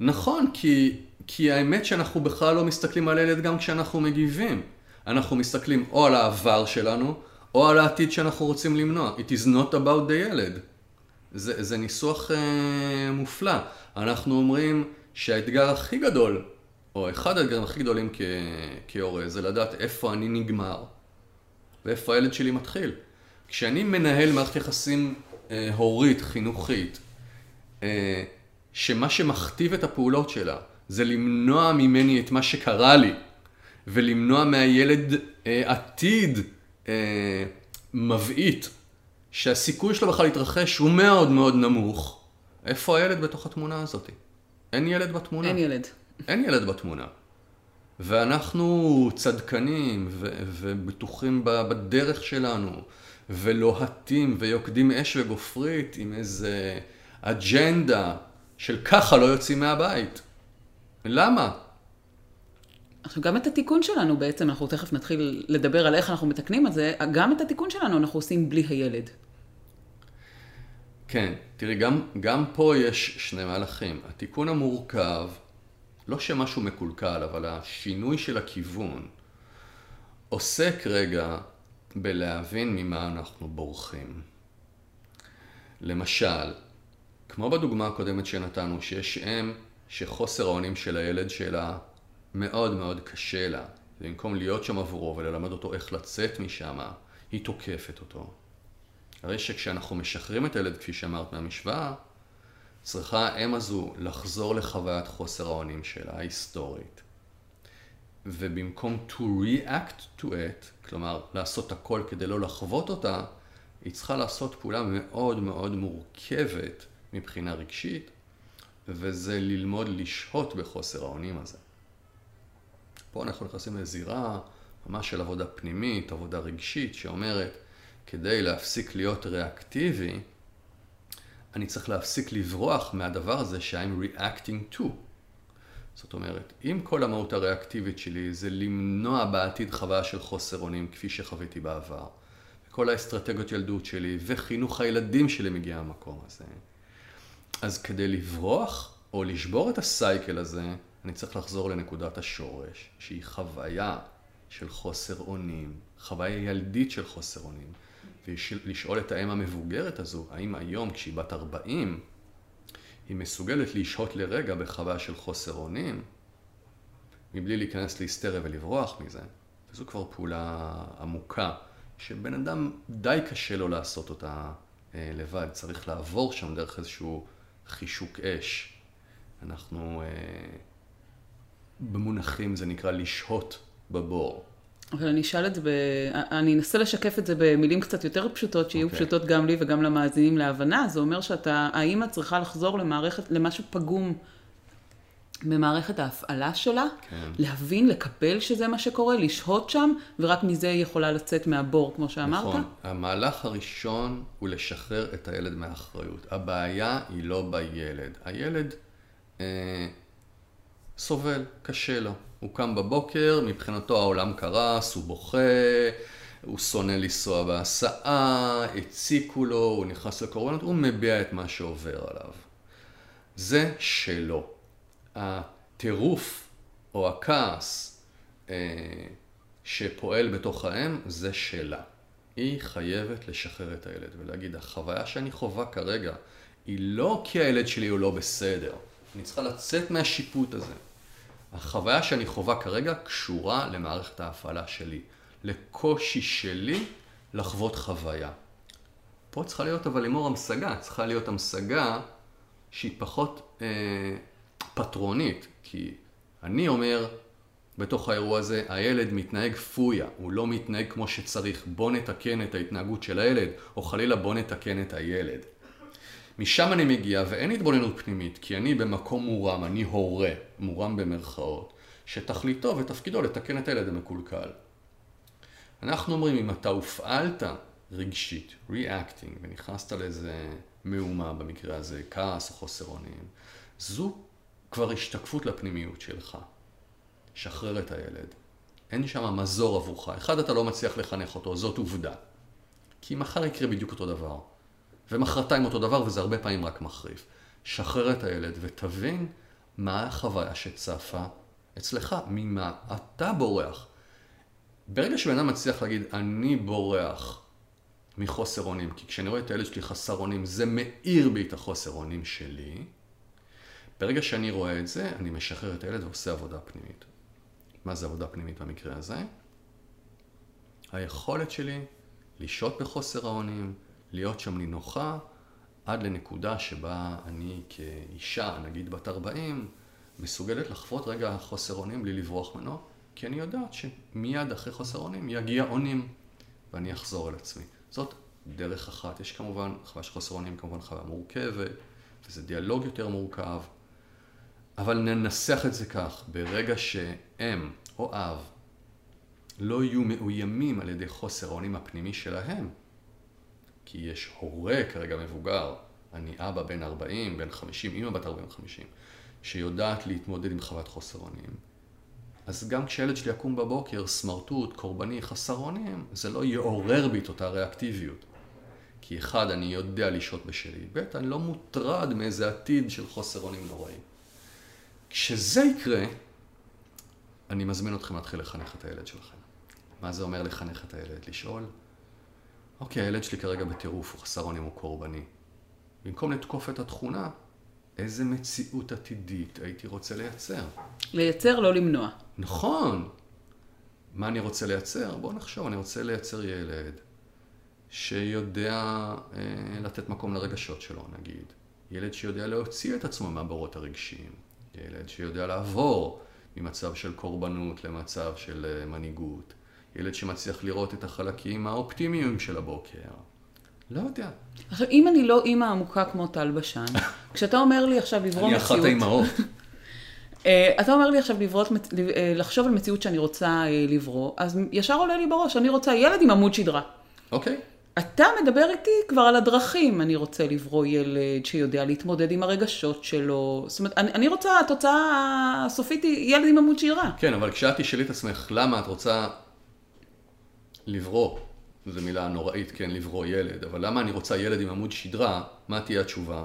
נכון, כי, כי האמת שאנחנו בכלל לא מסתכלים על הילד גם כשאנחנו מגיבים. אנחנו מסתכלים או על העבר שלנו, או על העתיד שאנחנו רוצים למנוע. It is not about the ילד. זה, זה ניסוח אה, מופלא. אנחנו אומרים שהאתגר הכי גדול, או אחד האתגרים הכי גדולים כהורה, זה לדעת איפה אני נגמר ואיפה הילד שלי מתחיל. כשאני מנהל מערכת יחסים אה, הורית, חינוכית, אה, שמה שמכתיב את הפעולות שלה זה למנוע ממני את מה שקרה לי, ולמנוע מהילד אה, עתיד אה, מבעית, שהסיכוי שלו בכלל להתרחש הוא מאוד מאוד נמוך, איפה הילד בתוך התמונה הזאת? אין ילד בתמונה. אין ילד. אין ילד בתמונה. ואנחנו צדקנים ו- ובטוחים בדרך שלנו, ולוהטים ויוקדים אש וגופרית עם איזה אג'נדה של ככה לא יוצאים מהבית. למה? עכשיו, גם את התיקון שלנו בעצם, אנחנו תכף נתחיל לדבר על איך אנחנו מתקנים את זה, גם את התיקון שלנו אנחנו עושים בלי הילד. כן, תראי, גם, גם פה יש שני מהלכים. התיקון המורכב, לא שמשהו מקולקל, אבל השינוי של הכיוון, עוסק רגע בלהבין ממה אנחנו בורחים. למשל, כמו בדוגמה הקודמת שנתנו, שיש אם שחוסר האונים של הילד שלה מאוד מאוד קשה לה, במקום להיות שם עבורו וללמד אותו איך לצאת משם, היא תוקפת אותו. הרי שכשאנחנו משחררים את הילד, כפי שאמרת מהמשוואה, צריכה האם הזו לחזור לחוויית חוסר האונים שלה, ההיסטורית. ובמקום to react to it, כלומר לעשות הכל כדי לא לחוות אותה, היא צריכה לעשות פעולה מאוד מאוד מורכבת מבחינה רגשית, וזה ללמוד לשהות בחוסר האונים הזה. פה אנחנו נכנסים לזירה ממש של עבודה פנימית, עבודה רגשית, שאומרת, כדי להפסיק להיות ריאקטיבי, אני צריך להפסיק לברוח מהדבר הזה ש-I'm reacting to. זאת אומרת, אם כל המהות הריאקטיבית שלי זה למנוע בעתיד חוויה של חוסר אונים כפי שחוויתי בעבר, כל האסטרטגיות ילדות שלי וחינוך הילדים שלי מגיע מהמקום הזה, אז כדי לברוח או לשבור את הסייקל הזה, אני צריך לחזור לנקודת השורש, שהיא חוויה של חוסר אונים, חוויה ילדית של חוסר אונים, ולשאול את האם המבוגרת הזו, האם היום כשהיא בת 40, היא מסוגלת לשהות לרגע בחוויה של חוסר אונים, מבלי להיכנס להיסטריה ולברוח מזה. וזו כבר פעולה עמוקה, שבן אדם די קשה לו לעשות אותה אה, לבד, צריך לעבור שם דרך איזשהו חישוק אש. אנחנו, אה, במונחים זה נקרא לשהות בבור. אבל אני אשאל את זה, ב... אני אנסה לשקף את זה במילים קצת יותר פשוטות, שיהיו okay. אוקיי. פשוטות גם לי וגם למאזינים להבנה. זה אומר שאתה, האמא צריכה לחזור למערכת, למשהו פגום במערכת ההפעלה שלה, כן. להבין, לקבל שזה מה שקורה, לשהות שם, ורק מזה היא יכולה לצאת מהבור, כמו שאמרת. נכון. המהלך הראשון הוא לשחרר את הילד מהאחריות. הבעיה היא לא בילד. הילד אה, סובל, קשה לו. הוא קם בבוקר, מבחינתו העולם קרס, הוא בוכה, הוא שונא לנסוע בהסעה, הציקו לו, הוא נכנס לקורבנות, הוא מביע את מה שעובר עליו. זה שלו. הטירוף או הכעס אה, שפועל בתוך האם, זה שלה. היא חייבת לשחרר את הילד ולהגיד, החוויה שאני חווה כרגע היא לא כי הילד שלי הוא לא בסדר. אני צריכה לצאת מהשיפוט הזה. החוויה שאני חווה כרגע קשורה למערכת ההפעלה שלי, לקושי שלי לחוות חוויה. פה צריכה להיות אבל לימור המשגה, צריכה להיות המשגה שהיא פחות אה, פטרונית, כי אני אומר בתוך האירוע הזה, הילד מתנהג פויה, הוא לא מתנהג כמו שצריך, בוא נתקן את ההתנהגות של הילד, או חלילה בוא נתקן את הילד. משם אני מגיע ואין התבוננות פנימית, כי אני במקום מורם, אני הורה, מורם במרכאות, שתכליתו ותפקידו לתקן את הילד המקולקל. אנחנו אומרים, אם אתה הופעלת רגשית, reacting, ונכנסת לאיזה מהומה במקרה הזה, כעס או חוסר אונים, זו כבר השתקפות לפנימיות שלך. שחרר את הילד. אין שם מזור עבורך. אחד, אתה לא מצליח לחנך אותו, זאת עובדה. כי מחר יקרה בדיוק אותו דבר. ומחרתיים אותו דבר, וזה הרבה פעמים רק מחריף. שחרר את הילד ותבין מה החוויה שצפה אצלך, ממה אתה בורח. ברגע שבן אדם מצליח להגיד, אני בורח מחוסר אונים, כי כשאני רואה את הילד שלי חסר אונים, זה מאיר בי את החוסר אונים שלי. ברגע שאני רואה את זה, אני משחרר את הילד ועושה עבודה פנימית. מה זה עבודה פנימית במקרה הזה? היכולת שלי לשהות בחוסר האונים, להיות שם נינוחה, עד לנקודה שבה אני כאישה, נגיד בת 40, מסוגלת לחוות רגע חוסר אונים בלי לברוח ממנו, כי אני יודעת שמיד אחרי חוסר אונים יגיע אונים, ואני אחזור אל עצמי. זאת דרך אחת. יש כמובן, חוויה של חוסר אונים כמובן חוויה מורכבת, וזה דיאלוג יותר מורכב, אבל ננסח את זה כך, ברגע שאם או אב לא יהיו מאוימים על ידי חוסר האונים הפנימי שלהם, כי יש הורה כרגע מבוגר, אני אבא בן 40, בן 50, אמא בת 40-50, שיודעת להתמודד עם חוות חוסר אונים. אז גם כשהילד שלי יקום בבוקר, סמרטוט, קורבני, חסר אונים, זה לא יעורר בי את אותה ריאקטיביות. כי אחד, אני יודע לשהות בשלי, ב', אני לא מוטרד מאיזה עתיד של חוסר אונים נוראי. כשזה יקרה, אני מזמין אתכם להתחיל לחנך את הילד שלכם. מה זה אומר לחנך את הילד? לשאול, אוקיי, הילד שלי כרגע בטירוף, הוא חסר אונים, הוא קורבני. במקום לתקוף את התכונה, איזה מציאות עתידית הייתי רוצה לייצר? לייצר, לא למנוע. נכון. מה אני רוצה לייצר? בואו נחשוב, אני רוצה לייצר ילד שיודע אה, לתת מקום לרגשות שלו, נגיד. ילד שיודע להוציא את עצמו מהבורות הרגשיים. ילד שיודע לעבור ממצב של קורבנות למצב של אה, מנהיגות. ילד שמצליח לראות את החלקים האופטימיים של הבוקר. לא יודע. עכשיו, אם אני לא אימא עמוקה כמו טל בשן, כשאתה אומר לי עכשיו לברוא אני מציאות... אחת האימהות. אה, אתה אומר לי עכשיו לברות, אה, לחשוב על מציאות שאני רוצה אה, לברוא, אז ישר עולה לי בראש, אני רוצה ילד עם עמוד שדרה. אוקיי. אתה מדבר איתי כבר על הדרכים, אני רוצה לברוא ילד שיודע להתמודד עם הרגשות שלו. זאת אומרת, אני, אני רוצה, התוצאה הסופית היא ילד עם עמוד שדרה. כן, אבל כשאת תשאלי את עצמך למה את רוצה לברוא, זו מילה נוראית, כן, לברוא ילד, אבל למה אני רוצה ילד עם עמוד שדרה, מה תהיה התשובה?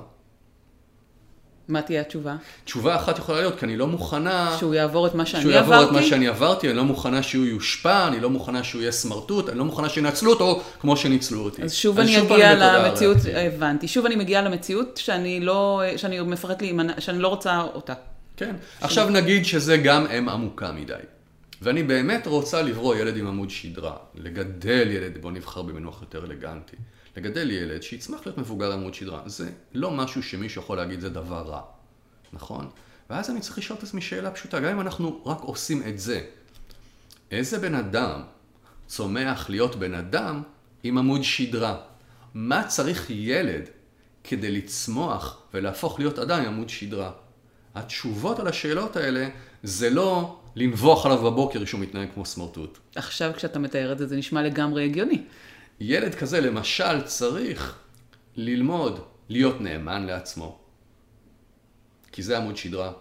מה תהיה התשובה? תשובה אחת יכולה להיות, כי אני לא מוכנה... שהוא יעבור את מה שאני שהוא עברתי? יעבור את מה שאני עברתי, אני לא מוכנה שהוא יושפע, אני לא מוכנה שהוא יהיה סמרטוט, אני לא מוכנה שינצלו אותו כמו שניצלו אותי. אז שוב אני אגיע למציאות. הבנתי, שוב אני מגיעה למציאות שאני לא, שאני מפחדת להימנע, שאני לא רוצה אותה. כן. עכשיו נגיד שזה גם אם עמוקה מדי. ואני באמת רוצה לברוא ילד עם עמוד שדרה, לגדל ילד, בוא נבחר במינוח יותר אלגנטי, לגדל ילד שיצמח להיות מבוגר עם עמוד שדרה, זה לא משהו שמישהו יכול להגיד זה דבר רע, נכון? ואז אני צריך לשאול את עצמי שאלה פשוטה, גם אם אנחנו רק עושים את זה, איזה בן אדם צומח להיות בן אדם עם עמוד שדרה? מה צריך ילד כדי לצמוח ולהפוך להיות אדם עם עמוד שדרה? התשובות על השאלות האלה זה לא לנבוח עליו בבוקר שהוא מתנהג כמו סמרטוט. עכשיו כשאתה מתאר את זה, זה נשמע לגמרי הגיוני. ילד כזה למשל צריך ללמוד להיות נאמן לעצמו, כי זה עמוד שדרה.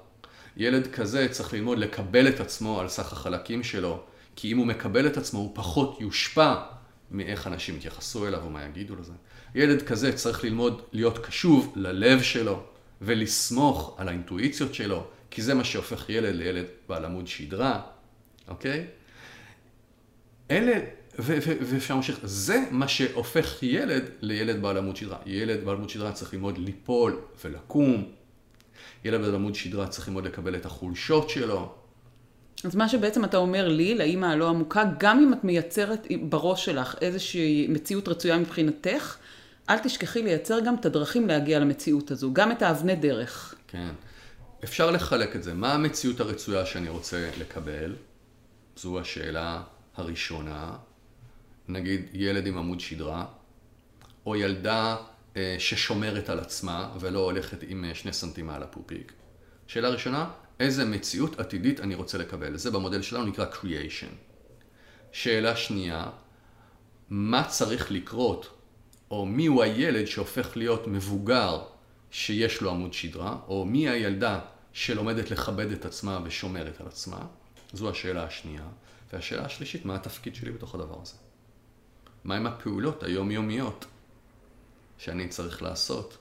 ילד כזה צריך ללמוד לקבל את עצמו על סך החלקים שלו, כי אם הוא מקבל את עצמו הוא פחות יושפע מאיך אנשים יתייחסו אליו ומה יגידו לזה. ילד כזה צריך ללמוד להיות קשוב ללב שלו ולסמוך על האינטואיציות שלו, כי זה מה שהופך ילד לילד בעל עמוד שדרה, אוקיי? אלה, ואפשר להמשיך, זה מה שהופך ילד לילד בעל עמוד שדרה. ילד בעל עמוד שדרה צריך ללמוד ליפול ולקום. ילד בעל עמוד שדרה צריך ללמוד לקבל את החולשות שלו. אז מה שבעצם אתה אומר לי, לאימא הלא עמוקה, גם אם את מייצרת בראש שלך איזושהי מציאות רצויה מבחינתך, אל תשכחי לייצר גם את הדרכים להגיע למציאות הזו, גם את האבני דרך. כן. אפשר לחלק את זה. מה המציאות הרצויה שאני רוצה לקבל? זו השאלה הראשונה. נגיד ילד עם עמוד שדרה, או ילדה אה, ששומרת על עצמה ולא הולכת עם אה, שני סנטים מעל הפופיק. שאלה ראשונה, איזה מציאות עתידית אני רוצה לקבל? זה במודל שלנו נקרא creation. שאלה שנייה, מה צריך לקרות, או מי הוא הילד שהופך להיות מבוגר שיש לו עמוד שדרה, או מי הילדה שלומדת לכבד את עצמה ושומרת על עצמה? זו השאלה השנייה. והשאלה השלישית, מה התפקיד שלי בתוך הדבר הזה? מהם הפעולות היומיומיות שאני צריך לעשות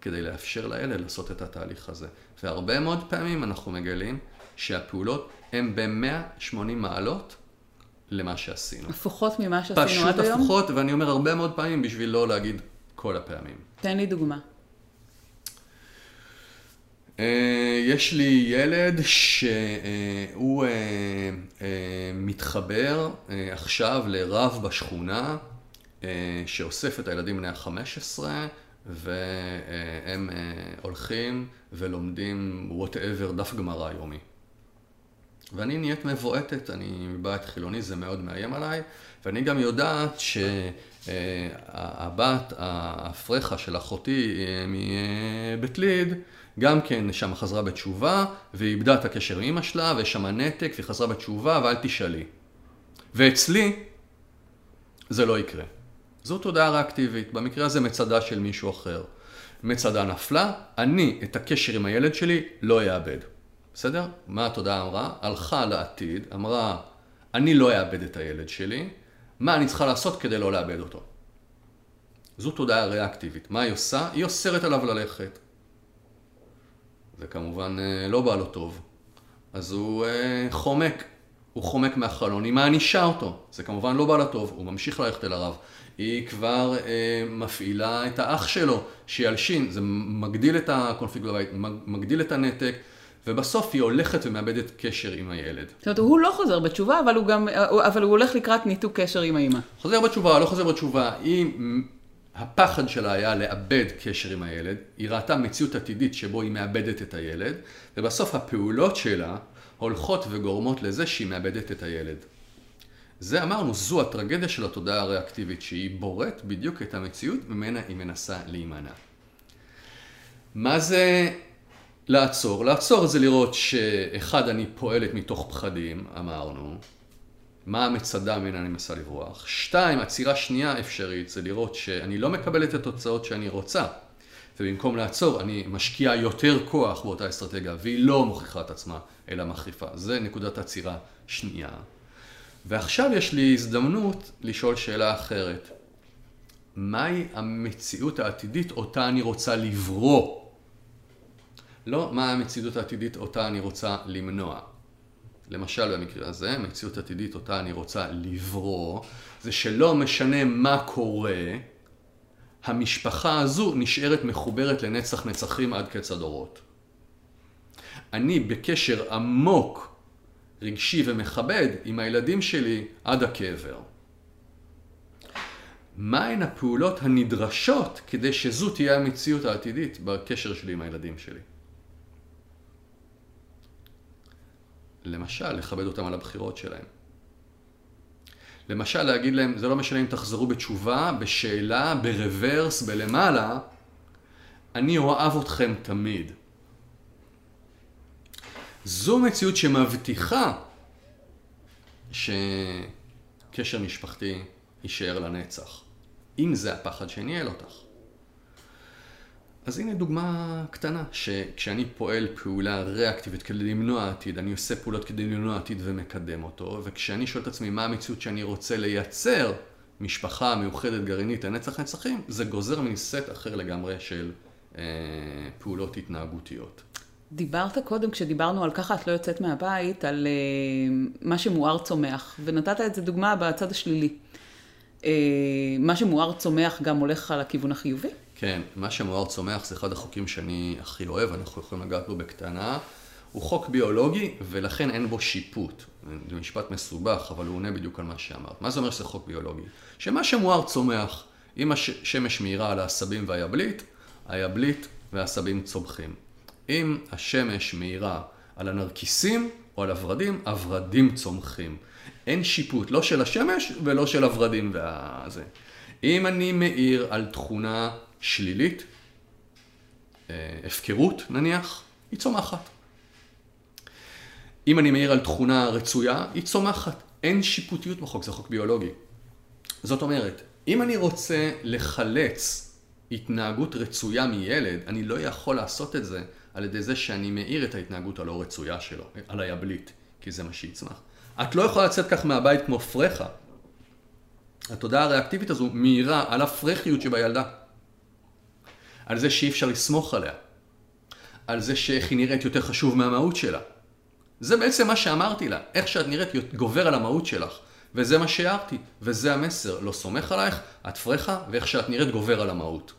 כדי לאפשר לילד לעשות את התהליך הזה? והרבה מאוד פעמים אנחנו מגלים שהפעולות הן ב-180 מעלות למה שעשינו. הפוכות ממה שעשינו פשוט עד היום? הפוכות, ואני אומר הרבה מאוד פעמים בשביל לא להגיד כל הפעמים. תן לי דוגמה. אה, יש לי ילד שהוא אה, אה, מתחבר עכשיו לרב בשכונה שאוסף את הילדים בני ה-15 והם הולכים ולומדים whatever דף גמרא יומי. ואני נהיית מבועטת, אני מבית חילוני, זה מאוד מאיים עליי, ואני גם יודעת שהבת, הפרחה של אחותי מבית ליד, גם כן שם חזרה בתשובה, ואיבדה את הקשר עם אמא שלה, ויש שם נתק, והיא חזרה בתשובה, ואל תשאלי. ואצלי, זה לא יקרה. זו תודעה ריאקטיבית, במקרה הזה מצדה של מישהו אחר. מצדה נפלה, אני את הקשר עם הילד שלי לא אאבד. בסדר? מה התודעה אמרה? הלכה לעתיד, אמרה, אני לא אאבד את הילד שלי, מה אני צריכה לעשות כדי לא לאבד אותו? זו תודעה ריאקטיבית. מה היא עושה? היא אוסרת עליו ללכת. זה כמובן אה, לא בא לו טוב. אז הוא אה, חומק, הוא חומק מהחלון, היא מענישה אותו. זה כמובן לא בא לטוב, הוא ממשיך ללכת אל הרב. היא כבר אה, מפעילה את האח שלו, שילשין, זה מגדיל את הקונפליקט בבית, מגדיל את הנתק, ובסוף היא הולכת ומאבדת קשר עם הילד. זאת אומרת, הוא לא חוזר בתשובה, אבל הוא גם, אבל הוא הולך לקראת ניתוק קשר עם האימא. חוזר בתשובה, לא חוזר בתשובה. היא, הפחד שלה היה לאבד קשר עם הילד, היא ראתה מציאות עתידית שבו היא מאבדת את הילד, ובסוף הפעולות שלה הולכות וגורמות לזה שהיא מאבדת את הילד. זה אמרנו, זו הטרגדיה של התודעה הריאקטיבית, שהיא בוראת בדיוק את המציאות ממנה היא מנסה להימנע. מה זה לעצור? לעצור זה לראות שאחד, אני פועלת מתוך פחדים, אמרנו. מה המצדה ממנה אני מנסה לברוח. שתיים, עצירה שנייה אפשרית זה לראות שאני לא מקבל את התוצאות שאני רוצה. ובמקום לעצור, אני משקיע יותר כוח באותה אסטרטגיה, והיא לא מוכיחה את עצמה, אלא מחריפה. זה נקודת עצירה שנייה. ועכשיו יש לי הזדמנות לשאול שאלה אחרת. מהי המציאות העתידית אותה אני רוצה לברוא? לא מה המציאות העתידית אותה אני רוצה למנוע. למשל במקרה הזה, מציאות עתידית אותה אני רוצה לברוא, זה שלא משנה מה קורה, המשפחה הזו נשארת מחוברת לנצח נצחים עד קץ הדורות. אני בקשר עמוק, רגשי ומכבד עם הילדים שלי עד הקבר. מהן הפעולות הנדרשות כדי שזו תהיה המציאות העתידית בקשר שלי עם הילדים שלי? למשל, לכבד אותם על הבחירות שלהם. למשל, להגיד להם, זה לא משנה אם תחזרו בתשובה, בשאלה, ברוורס, בלמעלה, אני אוהב אתכם תמיד. זו מציאות שמבטיחה שקשר משפחתי יישאר לנצח. אם זה הפחד שניהל אותך. אז הנה דוגמה קטנה, שכשאני פועל פעולה ריאקטיבית כדי למנוע עתיד, אני עושה פעולות כדי למנוע עתיד ומקדם אותו, וכשאני שואל את עצמי מה המציאות שאני רוצה לייצר, משפחה מיוחדת גרעינית לנצח נצחים, זה גוזר מסט אחר לגמרי של אה, פעולות התנהגותיות. דיברת קודם, כשדיברנו על ככה את לא יוצאת מהבית, על אה, מה שמואר צומח, ונתת את זה דוגמה בצד השלילי. אה, מה שמואר צומח גם הולך על הכיוון החיובי? כן, מה שמואר צומח זה אחד החוקים שאני הכי אוהב, אנחנו יכולים לגעת בו בקטנה. הוא חוק ביולוגי ולכן אין בו שיפוט. זה משפט מסובך, אבל הוא עונה בדיוק על מה שאמרת. מה זה אומר שזה חוק ביולוגי? שמה שמואר צומח, אם השמש מאירה על העשבים והיבלית, היבלית והעשבים צומחים. אם השמש מאירה על הנרקיסים או על הורדים, הורדים צומחים. אין שיפוט, לא של השמש ולא של הורדים והזה. אם אני מאיר על תכונה שלילית, אה, הפקרות נניח, היא צומחת. אם אני מעיר על תכונה רצויה, היא צומחת. אין שיפוטיות בחוק, זה חוק ביולוגי. זאת אומרת, אם אני רוצה לחלץ התנהגות רצויה מילד, אני לא יכול לעשות את זה על ידי זה שאני מאיר את ההתנהגות הלא רצויה שלו, על היבלית, כי זה מה שיצמח. את לא יכולה לצאת כך מהבית כמו פרחה. התודעה הריאקטיבית הזו מאירה על הפרחיות שבילדה. על זה שאי אפשר לסמוך עליה, על זה שאיך היא נראית יותר חשוב מהמהות שלה. זה בעצם מה שאמרתי לה, איך שאת נראית גובר על המהות שלך. וזה מה שהערתי, וזה המסר, לא סומך עלייך, את פרחה, ואיך שאת נראית גובר על המהות.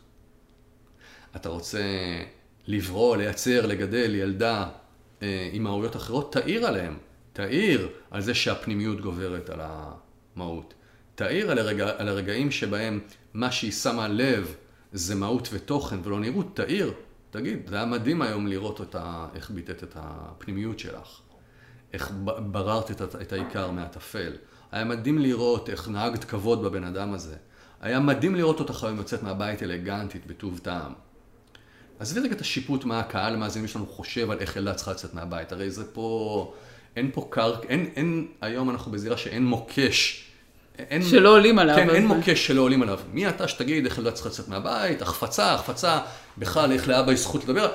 אתה רוצה לברוא, לייצר, לגדל ילדה אה, עם מהויות אחרות, תאיר עליהם. תאיר על זה שהפנימיות גוברת על המהות. תאיר על, הרגע, על הרגעים שבהם מה שהיא שמה לב זה מהות ותוכן ולא נראות, תאיר, תגיד, זה היה מדהים היום לראות אותה, איך ביטאת את הפנימיות שלך, איך בררת את, את העיקר מהטפל. היה מדהים לראות איך נהגת כבוד בבן אדם הזה. היה מדהים לראות אותך היום יוצאת מהבית אלגנטית, בטוב טעם. עזבי רגע את השיפוט מה הקהל המאזינים שלנו חושב על איך ילדה צריכה לצאת מהבית. הרי זה פה, אין פה קרק, אין, אין, היום אנחנו בזירה שאין מוקש אין, שלא עולים עליו. כן, אין מוקש שלא עולים עליו. מי אתה שתגיד איך לא צריך לצאת מהבית, החפצה, החפצה, בכלל איך לאבא יש זכות לדבר.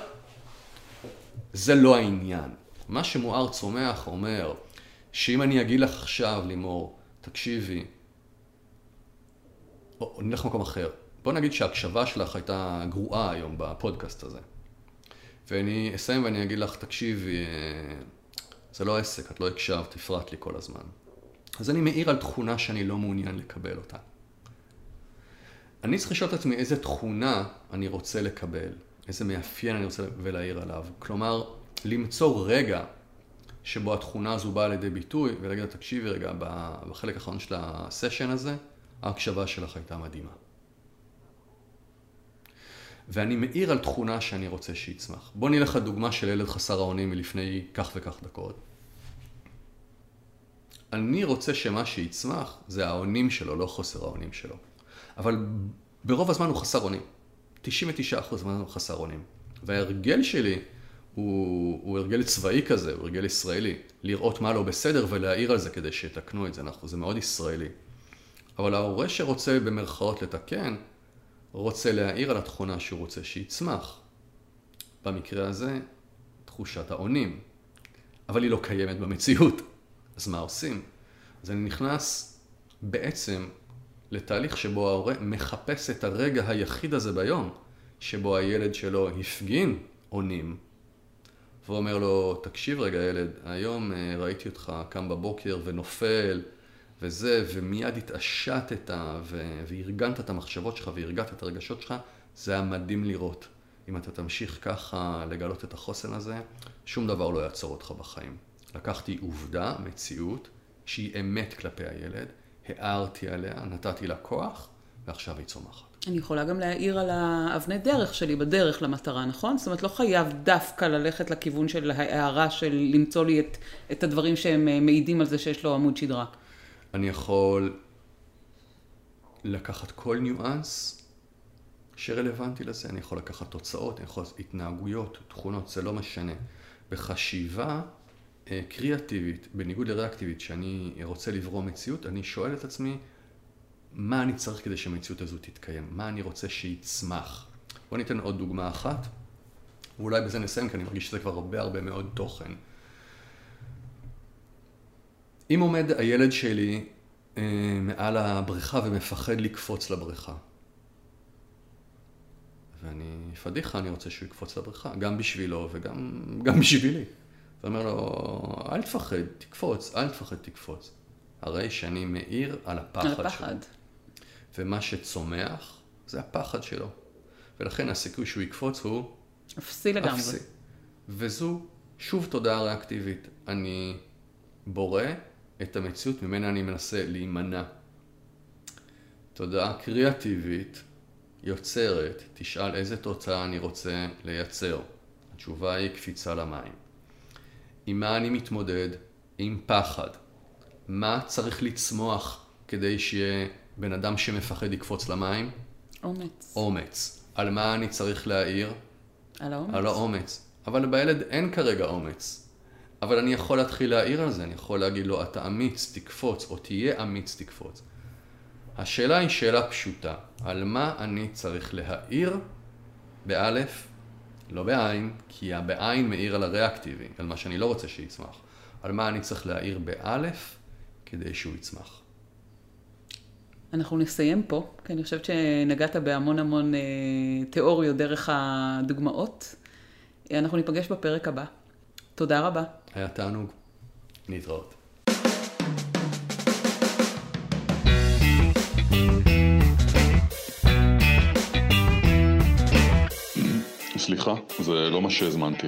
זה לא העניין. מה שמואר צומח אומר, שאם אני אגיד לך עכשיו, לימור, תקשיבי, או נלך למקום אחר. בוא נגיד שההקשבה שלך הייתה גרועה היום בפודקאסט הזה. ואני אסיים ואני אגיד לך, תקשיבי, זה לא עסק, את לא הקשבת, תפרט לי כל הזמן. אז אני מעיר על תכונה שאני לא מעוניין לקבל אותה. אני צריך לשאול את עצמי איזה תכונה אני רוצה לקבל, איזה מאפיין אני רוצה ולהעיר עליו. כלומר, למצוא רגע שבו התכונה הזו באה לידי ביטוי, ולהגיד לה, תקשיבי רגע, בחלק האחרון של הסשן הזה, ההקשבה שלך הייתה מדהימה. ואני מעיר על תכונה שאני רוצה שיצמח. בוא נלך לדוגמה של ילד חסר האונים מלפני כך וכך דקות. אני רוצה שמה שיצמח זה האונים שלו, לא חוסר האונים שלו. אבל ברוב הזמן הוא חסר אונים. 99% מהזמן הוא חסר אונים. וההרגל שלי הוא, הוא הרגל צבאי כזה, הוא הרגל ישראלי. לראות מה לא בסדר ולהעיר על זה כדי שיתקנו את זה. אנחנו, זה מאוד ישראלי. אבל ההורה שרוצה במרכאות לתקן, רוצה להעיר על התכונה שהוא רוצה שיצמח. במקרה הזה, תחושת האונים. אבל היא לא קיימת במציאות. אז מה עושים? אז אני נכנס בעצם לתהליך שבו ההורה מחפש את הרגע היחיד הזה ביום, שבו הילד שלו הפגין אונים, ואומר לו, תקשיב רגע ילד, היום אה, ראיתי אותך קם בבוקר ונופל וזה, ומיד התעשתת וארגנת את המחשבות שלך וארגנת את הרגשות שלך, זה היה מדהים לראות. אם אתה תמשיך ככה לגלות את החוסן הזה, שום דבר לא יעצור אותך בחיים. לקחתי עובדה, מציאות, שהיא אמת כלפי הילד, הערתי עליה, נתתי לה כוח, ועכשיו היא צומחת. אני יכולה גם להעיר על האבני דרך שלי בדרך למטרה, נכון? זאת אומרת, לא חייב דווקא ללכת לכיוון של ההערה של למצוא לי את, את הדברים שהם אה, מעידים על זה שיש לו עמוד שדרה. אני יכול לקחת כל ניואנס שרלוונטי לזה, אני יכול לקחת תוצאות, אני יכול לעשות התנהגויות, תכונות, זה לא משנה. בחשיבה קריאטיבית, בניגוד לריאקטיבית, שאני רוצה לברוא מציאות, אני שואל את עצמי, מה אני צריך כדי שהמציאות הזו תתקיים? מה אני רוצה שיצמח? בואו ניתן עוד דוגמה אחת, ואולי בזה נסיים, כי אני מרגיש שזה כבר הרבה הרבה מאוד תוכן. אם עומד הילד שלי אה, מעל הבריכה ומפחד לקפוץ לבריכה, ואני, פדיחה, אני רוצה שהוא יקפוץ לבריכה, גם בשבילו וגם בשבילי. ואומר לו, אל תפחד, תקפוץ, אל תפחד, תקפוץ. הרי שאני מאיר על הפחד, על הפחד. שלו. ומה שצומח זה הפחד שלו. ולכן הסיכוי שהוא יקפוץ הוא... אפסי לגמרי. אפסי. וזו שוב תודעה ריאקטיבית. אני בורא את המציאות ממנה אני מנסה להימנע. תודעה קריאטיבית יוצרת, תשאל איזה תוצאה אני רוצה לייצר. התשובה היא קפיצה למים. עם מה אני מתמודד? עם פחד. מה צריך לצמוח כדי שיהיה בן אדם שמפחד לקפוץ למים? אומץ. אומץ. על מה אני צריך להעיר? על האומץ. על האומץ. אבל בילד אין כרגע אומץ. אבל אני יכול להתחיל להעיר על זה, אני יכול להגיד לו, אתה אמיץ, תקפוץ, או תהיה אמיץ, תקפוץ. השאלה היא שאלה פשוטה, על מה אני צריך להעיר, באלף, לא בעין, כי הבעין מאיר על הריאקטיבי, על מה שאני לא רוצה שיצמח. על מה אני צריך להעיר באלף כדי שהוא יצמח. אנחנו נסיים פה, כי אני חושבת שנגעת בהמון המון אה, תיאוריות דרך הדוגמאות. אנחנו ניפגש בפרק הבא. תודה רבה. היה תענוג. נתראות. סליחה, זה לא מה שהזמנתי.